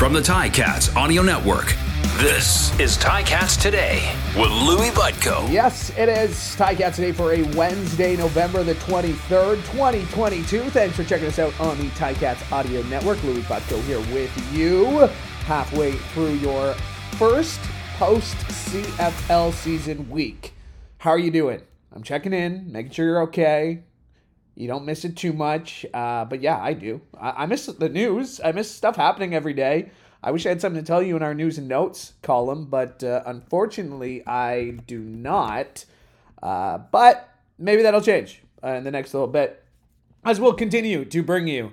From the Ticats Audio Network, this is Ticats Today with Louis Butko. Yes, it is Ticats Today for a Wednesday, November the 23rd, 2022. Thanks for checking us out on the Ticats Audio Network. Louis Butko here with you halfway through your first post CFL season week. How are you doing? I'm checking in, making sure you're okay. You don't miss it too much. Uh, but yeah, I do. I, I miss the news. I miss stuff happening every day. I wish I had something to tell you in our news and notes column, but uh, unfortunately, I do not. Uh, but maybe that'll change uh, in the next little bit as we'll continue to bring you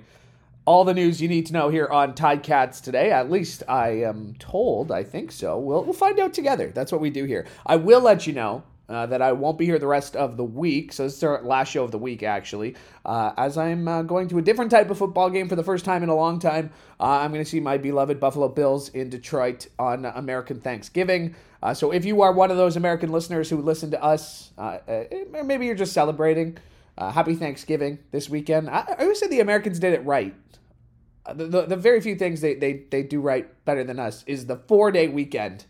all the news you need to know here on Ticats today. At least I am told. I think so. We'll, we'll find out together. That's what we do here. I will let you know uh, that I won't be here the rest of the week. So this is our last show of the week, actually, uh, as I'm uh, going to a different type of football game for the first time in a long time. Uh, I'm going to see my beloved Buffalo Bills in Detroit on American Thanksgiving. Uh, so if you are one of those American listeners who listen to us, uh, maybe you're just celebrating. happy Thanksgiving this weekend. I, I always say the Americans did it right. The, the, the very few things they, they, they do right better than us is the four day weekend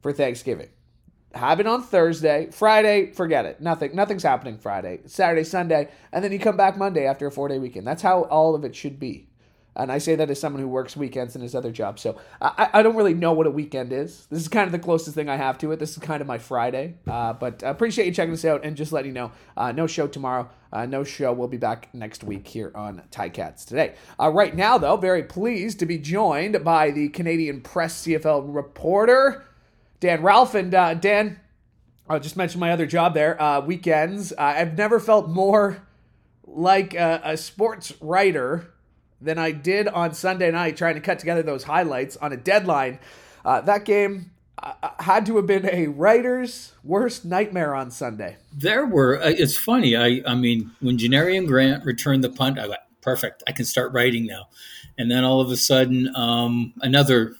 for Thanksgiving have it on Thursday. Friday, forget it. Nothing. Nothing's happening Friday. Saturday, Sunday, and then you come back Monday after a four day weekend. That's how all of it should be. And I say that as someone who works weekends in his other job. So I, I don't really know what a weekend is. This is kind of the closest thing I have to it. This is kind of my Friday. Uh, but I appreciate you checking us out and just letting you know uh, no show tomorrow. Uh, no show. We'll be back next week here on Ticats today. Uh, right now, though, very pleased to be joined by the Canadian Press CFL reporter. Dan Ralph. And uh, Dan, I'll just mention my other job there, uh, weekends. Uh, I've never felt more like a, a, sports writer than I did on Sunday night trying to cut together those highlights on a deadline. Uh, that game uh, had to have been a writer's worst nightmare on Sunday. There were. Uh, it's funny. I, I mean, when Janarion Grant returned the punt, I went, perfect. I can start writing now. And then all of a sudden, um, another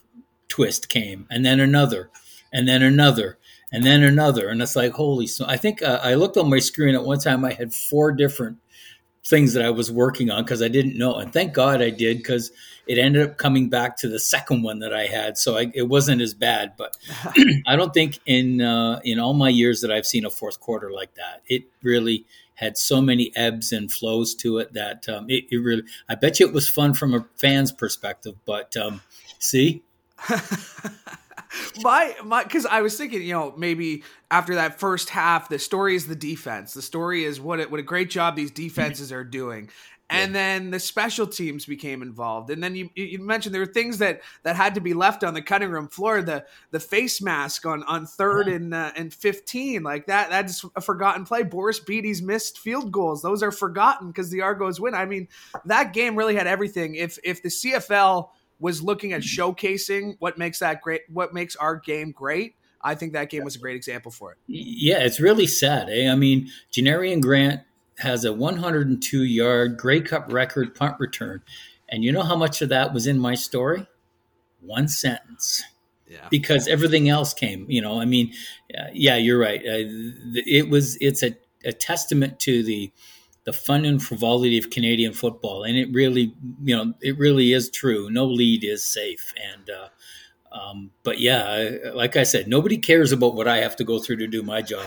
twist came, and then another and then another, and then another. And it's like, holy, so I think uh, I looked on my screen at one time, I had four different things that I was working on because I didn't know. And thank God I did because it ended up coming back to the second one that I had. So I, it wasn't as bad. But I don't think in uh, in all my years that I've seen a fourth quarter like that, it really had so many ebbs and flows to it that um, it, it, really. I bet you it was fun from a fan's perspective. But um, see. my my because I was thinking, you know, maybe after that first half, the story is the defense. The story is what it, what a great job these defenses are doing. And yeah. then the special teams became involved, and then you you mentioned there were things that that had to be left on the cutting room floor. The the face mask on on third yeah. and uh, and fifteen, like that that's a forgotten play. Boris Bede's missed field goals; those are forgotten because the Argos win. I mean, that game really had everything. If if the CFL was looking at showcasing what makes that great, what makes our game great. I think that game was a great example for it. Yeah, it's really sad. Eh? I mean, Janarion Grant has a 102 yard Grey Cup record punt return. And you know how much of that was in my story? One sentence. Yeah. Because everything else came, you know, I mean, yeah, you're right. Uh, it was, it's a, a testament to the, the fun and frivolity of Canadian football, and it really, you know, it really is true. No lead is safe, and uh, um, but yeah, like I said, nobody cares about what I have to go through to do my job.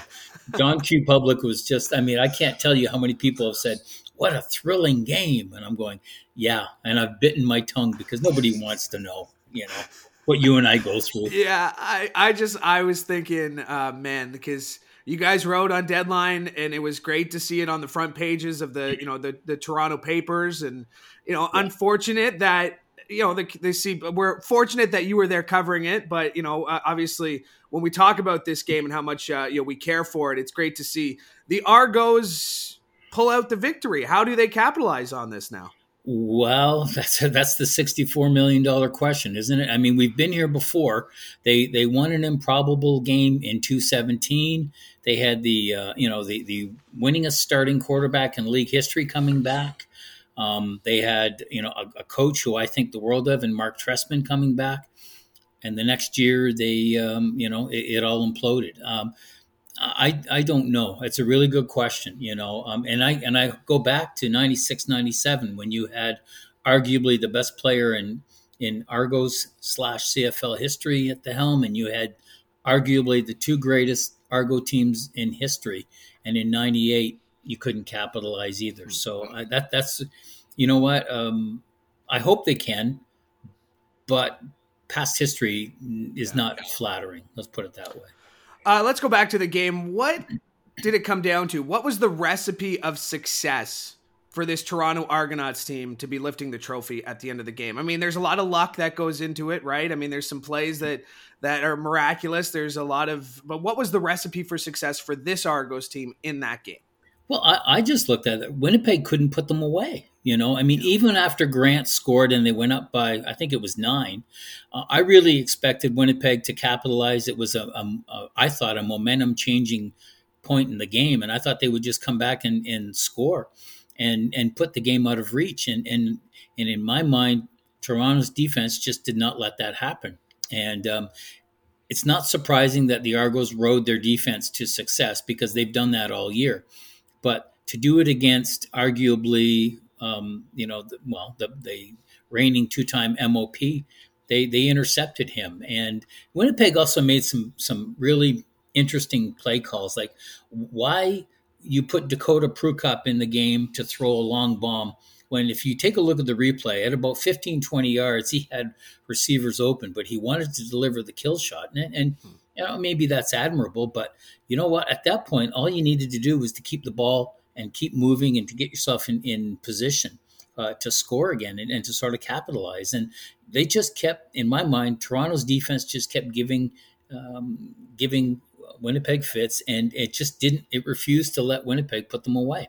John Q. Public was just, I mean, I can't tell you how many people have said, "What a thrilling game," and I'm going, "Yeah," and I've bitten my tongue because nobody wants to know, you know, what you and I go through. Yeah, I, I just, I was thinking, uh, man, because you guys wrote on deadline and it was great to see it on the front pages of the you know the the Toronto papers and you know yeah. unfortunate that you know they see we're fortunate that you were there covering it but you know obviously when we talk about this game and how much uh, you know we care for it it's great to see the Argos pull out the victory how do they capitalize on this now well, that's that's the sixty-four million dollar question, isn't it? I mean, we've been here before. They they won an improbable game in two seventeen. They had the uh, you know the the winningest starting quarterback in league history coming back. Um, they had you know a, a, coach who I think the world of, and Mark Trestman coming back. And the next year, they um, you know it, it all imploded. Um, I, I don't know. It's a really good question, you know. Um, and I and I go back to 96, 97 when you had arguably the best player in in Argos slash CFL history at the helm, and you had arguably the two greatest Argo teams in history. And in '98, you couldn't capitalize either. So uh, that that's, you know what? Um, I hope they can, but past history is not flattering. Let's put it that way. Uh, let's go back to the game. What did it come down to? What was the recipe of success for this Toronto Argonauts team to be lifting the trophy at the end of the game? I mean, there's a lot of luck that goes into it, right? I mean, there's some plays that that are miraculous. There's a lot of, but what was the recipe for success for this Argos team in that game? Well, I, I just looked at it. Winnipeg couldn't put them away. You know, I mean, even after Grant scored and they went up by, I think it was nine, uh, I really expected Winnipeg to capitalize. It was a, a, a, I thought, a momentum changing point in the game, and I thought they would just come back and, and score, and and put the game out of reach. And and and in my mind, Toronto's defense just did not let that happen. And um, it's not surprising that the Argos rode their defense to success because they've done that all year. But to do it against arguably, um, you know, the, well, the, the reigning two-time MOP, they they intercepted him, and Winnipeg also made some some really interesting play calls, like why you put Dakota Prukop in the game to throw a long bomb. When if you take a look at the replay at about 15 20 yards he had receivers open but he wanted to deliver the kill shot. And, and you know maybe that's admirable but you know what? At that point all you needed to do was to keep the ball and keep moving and to get yourself in, in position uh, to score again and, and, to sort of capitalize. And they just kept in my mind toronto's defense just kept giving um, giving winnipeg fits and it just didn't it refused to let winnipeg put them away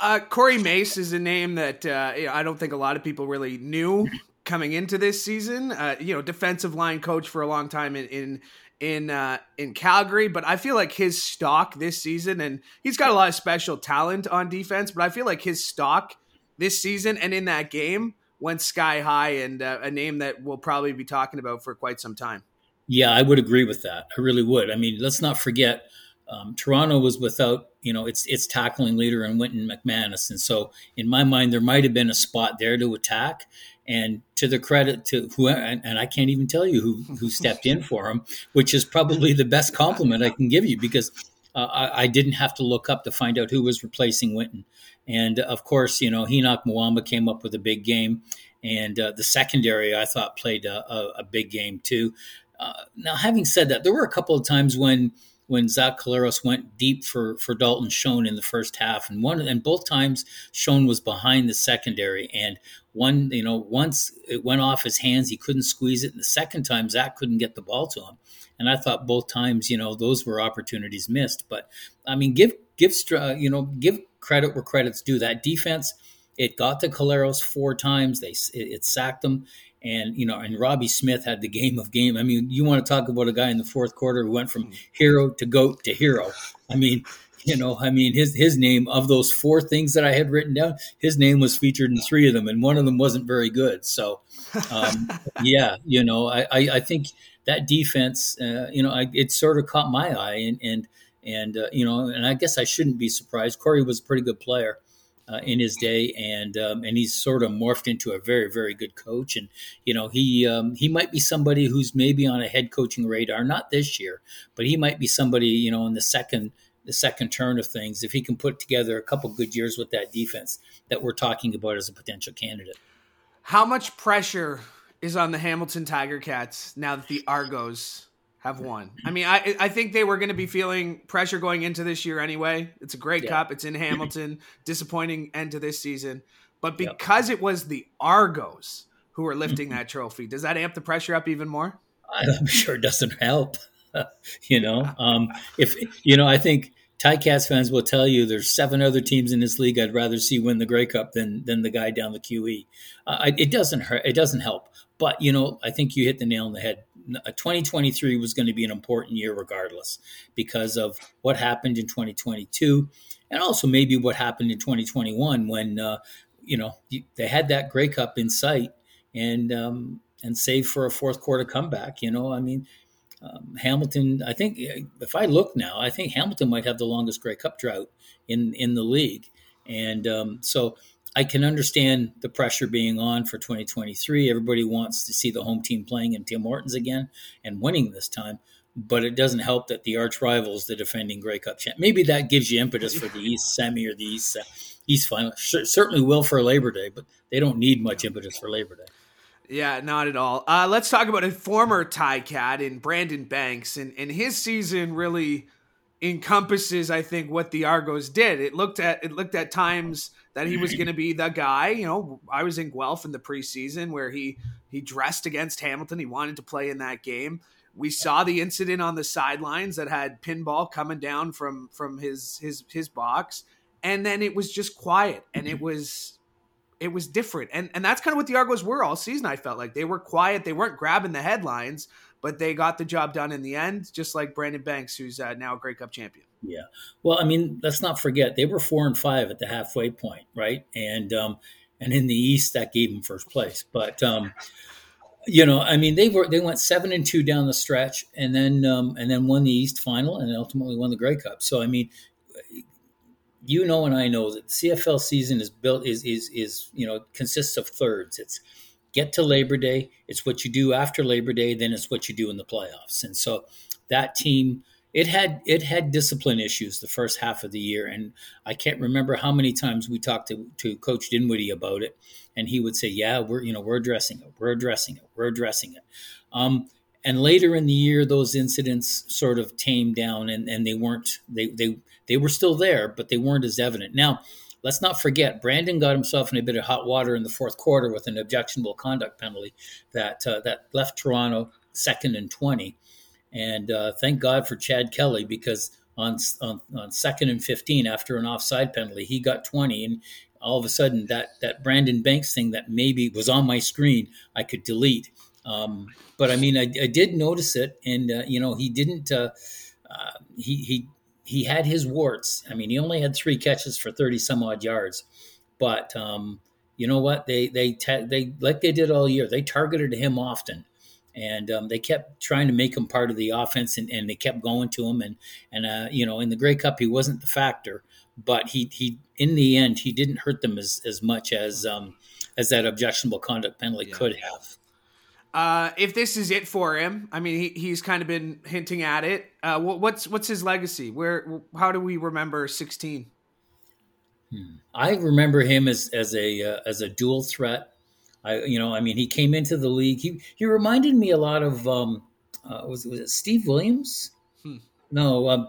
uh, Corey Mace is a name that uh, I don't think a lot of people really knew coming into this season. Uh, you know, defensive line coach for a long time in in in, uh, in Calgary, but I feel like his stock this season, and he's got a lot of special talent on defense, but I feel like his stock this season and in that game went sky high, and uh, a name that we'll probably be talking about for quite some time. Yeah, I would agree with that. I really would. I mean, let's not forget um, Toronto was without, you know, its its tackling leader and Wynton McManus, and so in my mind there might have been a spot there to attack. And to the credit to who, and, and I can't even tell you who who stepped in for him, which is probably the best compliment I can give you because uh, I, I, didn't have to look up to find out who was replacing Wynton. And of course, you know, Henoc Muamba came up with a big game, and uh, the secondary I thought played a, a, a big game too. Uh, now, having said that, there were a couple of times when when Zach Collaros went deep for for Dalton Schoen in the first half, and one and both times Schoen was behind the secondary, and one you know once it went off his hands, he couldn't squeeze it, and the second time Zach couldn't get the ball to him, and I thought both times you know those were opportunities missed, but I mean give give you know give credit where credit's due. That defense, it got to Collaros four times, they it, it sacked him and you know, and Robbie Smith had the game of game. I mean, you want to talk about a guy in the fourth quarter who went from hero to goat to hero. I mean, you know, I mean, his his name of those four things that I had written down, his name was featured in three of them, and one of them wasn't very good. So, um, yeah, you know, I, I, I think that defense, uh, you know, I, it sort of caught my eye, and and and uh, you know, and I guess I shouldn't be surprised. Corey was a pretty good player uh, in his day, and um, and he's sort of morphed into a very very good coach. And you know he um, he might be somebody who's maybe on a head coaching radar, not this year, but he might be somebody you know in the second the second turn of things if he can put together a couple good years with that defense that we're talking about as a potential candidate. How much pressure is on the Hamilton Tiger Cats now that the Argos have won. I mean, I I think they were going to be feeling pressure going into this year anyway. It's a great yeah. cup. It's in Hamilton. Disappointing end to this season, but because yep. it was the Argos who were lifting that trophy, does that amp the pressure up even more? I'm sure it doesn't help. you know, um, if you know, I think Ticats fans will tell you there's seven other teams in this league I'd rather see win the Grey Cup than than the guy down the QE. Uh, it doesn't hurt. It doesn't help. But you know, I think you hit the nail on the head. 2023 was going to be an important year regardless because of what happened in 2022 and also maybe what happened in 2021 when uh, you know they had that Grey Cup in sight and um, and save for a fourth quarter comeback. You know, I mean, um, Hamilton. I think if I look now, I think Hamilton might have the longest Grey Cup drought in in the league, and um, so I can understand the pressure being on for 2023. Everybody wants to see the home team playing in Tim Hortons again and winning this time but it doesn't help that the arch rivals, the defending Grey Cup champ. Maybe that gives you impetus for the East semi or the East uh, East final. certainly will for Labor Day, but they don't need much impetus for Labor Day. Yeah, not at all. Uh, let's talk about a former Cat in Brandon Banks, and and his season really encompasses, I think, what the Argos did. It looked at it looked at times that he was going to be the guy. You know, I was in Guelph in the preseason where he he dressed against Hamilton. He wanted to play in that game. We saw the incident on the sidelines that had pinball coming down from from his his his box. And then it was just quiet and it was it was different. And and that's kind of what the argos were all season i felt like. They were quiet. They weren't grabbing the headlines but they got the job done in the end just like brandon banks who's uh, now a Grey Cup champion yeah well i mean let's not forget they were four and five at the halfway point right and um and in the east that gave them first place but um you know, I mean, they were they went seven and two down the stretch, and then um, and then won the East Final, and ultimately won the Grey Cup. So I mean, you know, and I know that CFL season is built is is is you know consists of thirds. It's get to Labor Day. It's what you do after Labor Day. Then it's what you do in the playoffs. And so that team it had it had discipline issues the first half of the year, and I can't remember how many times we talked to, to Coach Dinwiddie about it, and he would say, "Yeah, we're you know we're addressing it, we're addressing it, we're addressing it." Um, and later in the year, those incidents sort of tamed down, and, and they weren't they they they were still there, but they weren't as evident. Now, let's not forget, Brandon got himself in a bit of hot water in the fourth quarter with an objectionable conduct penalty that uh, that left Toronto second and twenty and uh, thank God for Chad Kelly because on, on, on second and 15 after an offside penalty, he got 20. And all of a sudden, that, that Brandon Banks thing that maybe was on my screen, I could delete. Um, but I mean, I, I, did notice it. And, uh, you know, he didn't, uh, uh, he, he, he had his warts. I mean, he only had three catches for 30 some odd yards. But, um, you know what? They, they, they, like they did all year, they targeted him often and um, they kept trying to make him part of the offense, and, and they kept going to him. And and uh, you know, in the Grey Cup, he wasn't the factor, but he he in the end he didn't hurt them as as much as um, as that objectionable conduct penalty yeah. could have. Uh, if this is it for him, I mean, he, he's kind of been hinting at it. Uh, what, what's what's his legacy? Where how do we remember sixteen? Hmm. I remember him as as a uh, as a dual threat I, you know, I mean, he came into the league. He he reminded me a lot of um, uh, was was it Steve Williams? Hmm. No. Um,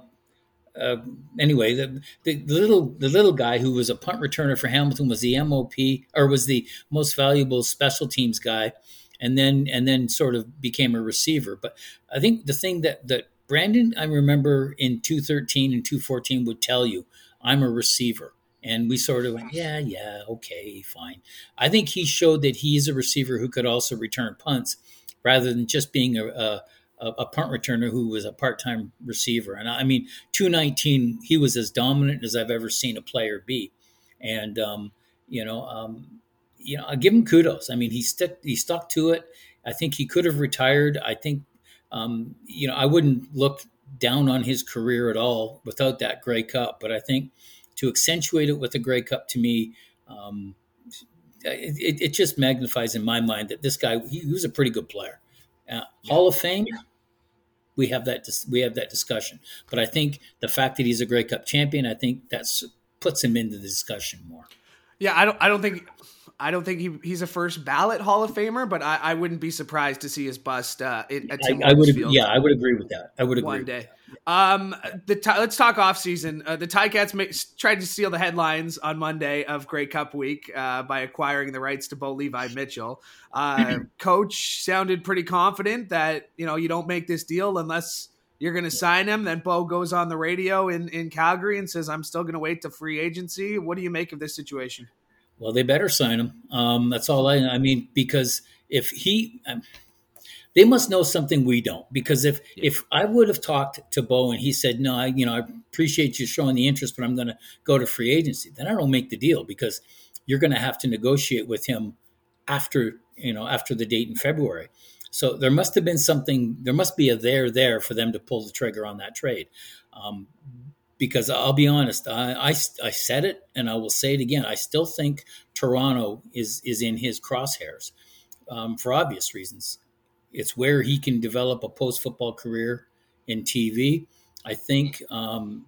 uh, anyway, the, the, the, little the little guy who was a punt returner for Hamilton was the MOP or was the most valuable special teams guy, and then and then sort of became a receiver. But I think the thing that that Brandon I remember in two thirteen and two fourteen would tell you, I'm a receiver. And we sort of went, yeah, yeah, okay, fine. I think he showed that he is a receiver who could also return punts rather than just being a, a, a punt returner who was a part time receiver. And I mean, 219, he was as dominant as I've ever seen a player be. And, um, you know, um, you know, I give him kudos. I mean, he stuck, he stuck to it. I think he could have retired. I think, um, you know, I wouldn't look down on his career at all without that Grey Cup, but I think to accentuate it with a Grey Cup to me, um, it, it, just magnifies in my mind that this guy he, was a pretty good player. Uh, yeah. Hall of Fame, we have that we have that discussion. But I think the fact that he's a Grey Cup champion, I think that's puts him into the discussion more. Yeah, I don't I don't think I don't think he, he's a first ballot Hall of Famer, but I, I wouldn't be surprised to see his bust uh, at Tim I, I would, Yeah, I would agree with that. I would agree. One day. Um, the let's talk off season. Uh, the Ticats make, tried to steal the headlines on Monday of Grey Cup week uh, by acquiring the rights to Bo Levi Mitchell. Uh, coach sounded pretty confident that you know you don't make this deal unless you're going to sign him. Then Bo goes on the radio in in Calgary and says, "I'm still going to wait to free agency." What do you make of this situation? Well, they better sign him. Um, that's all I. I mean, because if he, um, they must know something we don't. Because if yeah. if I would have talked to Bo and he said, "No, I, you know, I appreciate you showing the interest, but I'm going to go to free agency," then I don't make the deal because you're going to have to negotiate with him after you know after the date in February. So there must have been something. There must be a there there for them to pull the trigger on that trade. Um, because I'll be honest, I, I, I said it and I will say it again. I still think Toronto is is in his crosshairs um, for obvious reasons. It's where he can develop a post football career in TV. I think um,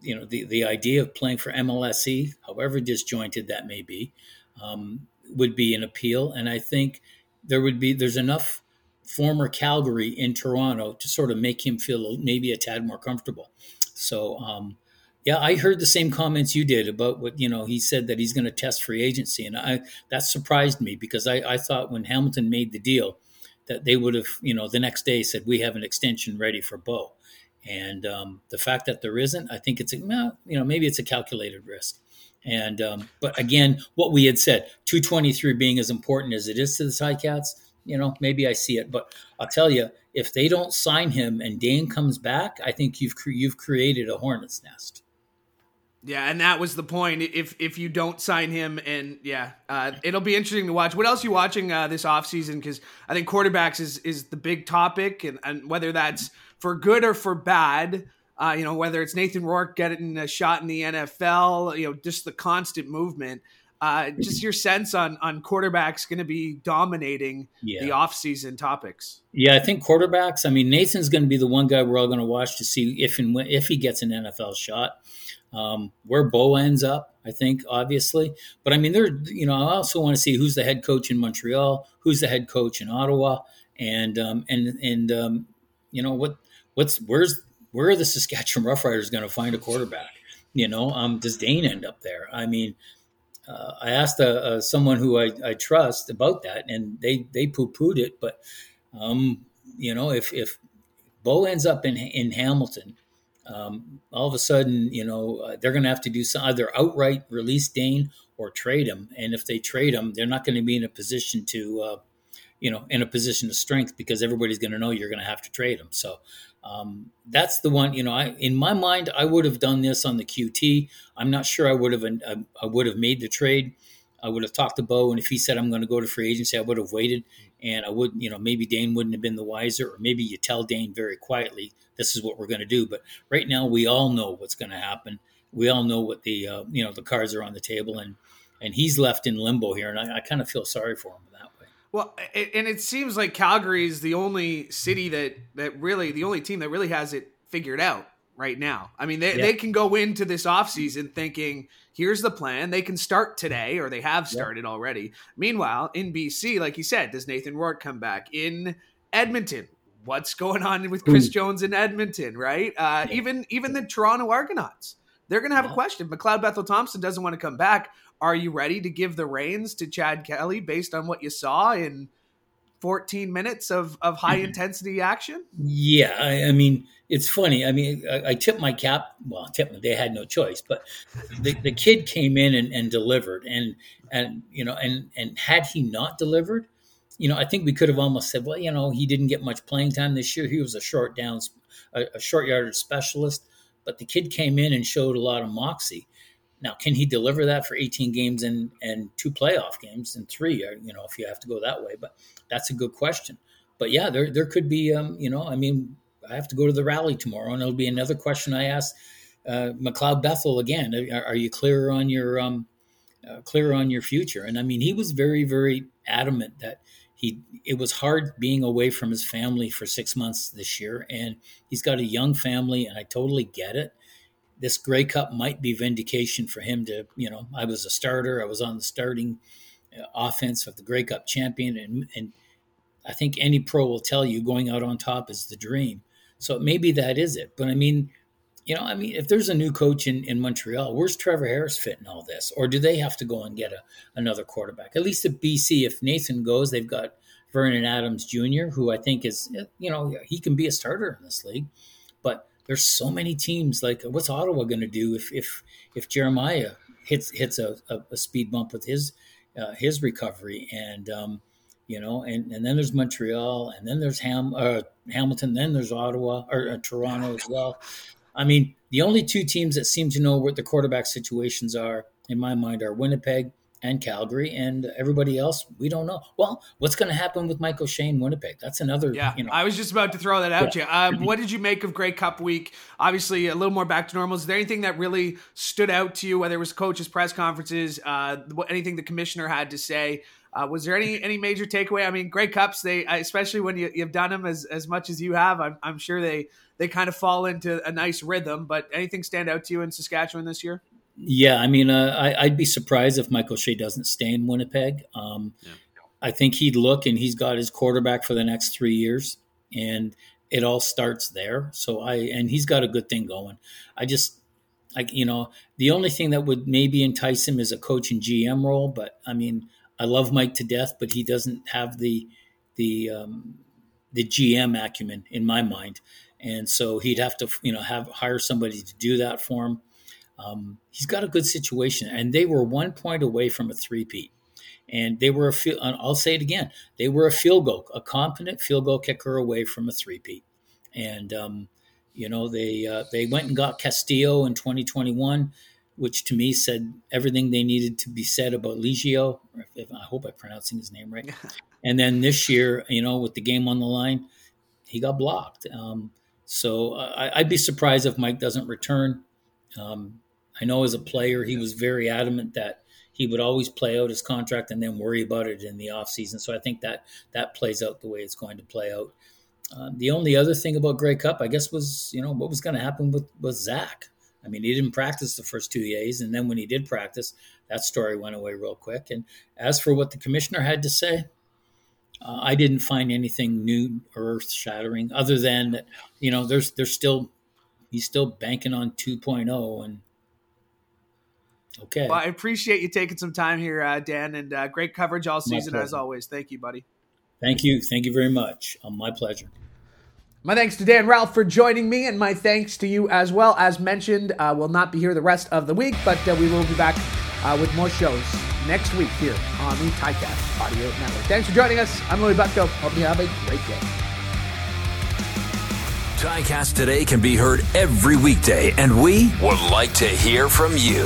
you know the the idea of playing for MLSE, however disjointed that may be, um, would be an appeal. And I think there would be there's enough former Calgary in Toronto to sort of make him feel maybe a tad more comfortable. So, um, yeah, I heard the same comments you did about what you know. He said that he's going to test free agency, and I that surprised me because I, I thought when Hamilton made the deal that they would have you know the next day said we have an extension ready for Bo, and um, the fact that there isn't, I think it's a you know maybe it's a calculated risk. And um, but again, what we had said, 223 being as important as it is to the Ticats, you know, maybe I see it. But I'll tell you, if they don't sign him and Dane comes back, I think you've cre- you've created a hornet's nest. Yeah, and that was the point. If if you don't sign him, and yeah, uh, it'll be interesting to watch. What else are you watching uh, this offseason? Because I think quarterbacks is is the big topic, and, and whether that's for good or for bad. Uh, you know, whether it's Nathan Rourke getting a shot in the NFL, you know, just the constant movement. Uh, just your sense on on quarterbacks going to be dominating yeah. the offseason topics. Yeah, I think quarterbacks. I mean, Nathan's going to be the one guy we're all going to watch to see if and when, if he gets an NFL shot. Um, where Bo ends up, I think, obviously. But I mean, there. You know, I also want to see who's the head coach in Montreal, who's the head coach in Ottawa, and um, and and um, you know what what's where's where are the Saskatchewan Roughriders going to find a quarterback? You know, um, does Dane end up there? I mean, uh, I asked uh, uh, someone who I, I, trust about that, and they they poo pooed it. But um, you know, if if Bo ends up in in Hamilton, um, all of a sudden, you know, uh, they're going to have to do some either outright release Dane or trade him. And if they trade him, they're not going to be in a position to, uh, you know, in a position of strength because everybody's going to know you're going to have to trade him. So um, that's the one, you know, I, in my mind, I would have done this on the QT. I'm not sure I would have, uh, I would have made the trade. I would have talked to Bo, and if he said I'm going to go to free agency, I would have waited, and I wouldn't. you know, maybe Dane wouldn't have been the wiser, or maybe you tell Dane very quietly, this is what we're going to do. But right now, we all know what's going to happen. We all know what the, uh, you know, the cards are on the table, and and he's left in limbo here, and I, I kind of feel sorry for him. Well, and it seems like Calgary is the only city that that really the only team that really has it figured out right now. I mean, they, yeah. they can go into this offseason thinking, here's the plan. They can start today, or they have started yeah. already. Meanwhile, in BC, like you said, does Nathan Rourke come back? In Edmonton, what's going on with Chris Jones in Edmonton, right? Uh, yeah. Even even the Toronto Argonauts, they're going to have a question. McLeod Bethel Thompson doesn't want to come back. Are you ready to give the reins to Chad Kelly based on what you saw in 14 minutes of, of high mm-hmm. intensity action? Yeah, I, I, mean, it's funny. I mean, I, I tip my cap. Well, tip they had no choice, but the, the kid came in and, and delivered, and and you know, and and had he not delivered, you know, I think we could have almost said, well, you know, he didn't get much playing time this year. He was a short downs, a, a short yardage specialist, but the kid came in and showed a lot of moxie. Now, can he deliver that for 18 games and and two playoff games and three? Or, uh, you know, if you have to go that way, but that's a good question. But yeah, there there could be, um, you know, I mean, I have to go to the rally tomorrow, and it'll be another question I ask uh, McLeod Bethel again. Are, are, you clear on your um, uh, clear on your future? And I mean, he was very very adamant that he it was hard being away from his family for six months this year, and he's got a young family, and I totally get it this Grey Cup might be vindication for him to, you know, I was a starter, I was on the starting uh, offense of the Grey Cup champion, and, and I think any pro will tell you going out on top is the dream. So maybe that is it. But I mean, you know, I mean, if there's a new coach in, in Montreal, where's Trevor Harris fit in all this? Or do they have to go and get a, another quarterback? At least at BC, if Nathan goes, they've got Vernon Adams Jr., who I think is, you know, he can be a starter in this league. But there's so many teams. Like, what's Ottawa going to do if if if Jeremiah hits hits a, a, a speed bump with his uh, his recovery? And um, you know, and and then there's Montreal, and then there's Ham uh, Hamilton, then there's Ottawa or uh, Toronto as well. I mean, the only two teams that seem to know what the quarterback situations are, in my mind, are Winnipeg and Calgary, and everybody else, we don't know. Well, what's going to happen with Michael Shane Winnipeg? That's another. Yeah, you know, I was just about to throw that out yeah. to you. Uh, what did you make of Grey Cup week? Obviously, a little more back to normal. Is there anything that really stood out to you, whether it was coaches' press conferences, uh, anything the commissioner had to say? Uh, was there any any major takeaway? I mean, Grey Cups, they especially when you, have done them as, as much as you have, I'm, I'm sure they they kind of fall into a nice rhythm. But anything stand out to you in Saskatchewan this year? Yeah, I mean, uh, I, would be surprised if Mike O'Shea doesn't stay in Winnipeg. Um, yeah. I think he'd look and he's got his quarterback for the next three years, and it all starts there. So I and he's got a good thing going. I just, like you know, the only thing that would maybe entice him is a coach and GM role. But I mean, I love Mike to death, but he doesn't have the the um, the GM acumen in my mind, and so he'd have to you know have hire somebody to do that for him. Um, he's got a good situation, and they were one point away from a three-peat. And they were a field, I'll say it again, they were a field goal, a competent field goal kicker away from a three-peat. And, um, you know, they, uh, they went and got Castillo in 2021, which to me said everything they needed to be said about Liegghio. If, I hope I'm pronouncing his name right. and then this year, you know, with the game on the line, he got blocked. Um, so uh, I, would be surprised if Mike doesn't return. Um, I know as a player, he was very adamant that he would always play out his contract and then worry about it in the offseason. So I think that that plays out the way it's going to play out. Uh, the only other thing about Grey Cup, I guess, was you know what was going to happen with with Zach. I mean, he didn't practice the first two days, and then when he did practice, that story went away real quick. And as for what the commissioner had to say, uh, I didn't find anything new or earth shattering, other than that you know there's there's still he's still banking on 2.0 and Okay. Well, I appreciate you taking some time here, uh, Dan, and uh, great coverage all season as always. Thank you, buddy. Thank you. Thank you very much. Um, my pleasure. My thanks to Dan Ralph for joining me, and my thanks to you as well. As mentioned, uh, we'll not be here the rest of the week, but uh, we will be back uh, with more shows next week here on the Ticats Audio Network. Thanks for joining us. I'm Louis Butko. Hope you have a great day. Ticats Today can be heard every weekday, and we would like to hear from you.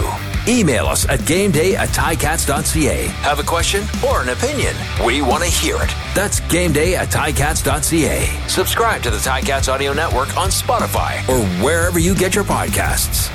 Email us at gameday at ticats.ca. Have a question or an opinion? We want to hear it. That's gameday at ticats.ca. Subscribe to the Ticats Audio Network on Spotify or wherever you get your podcasts.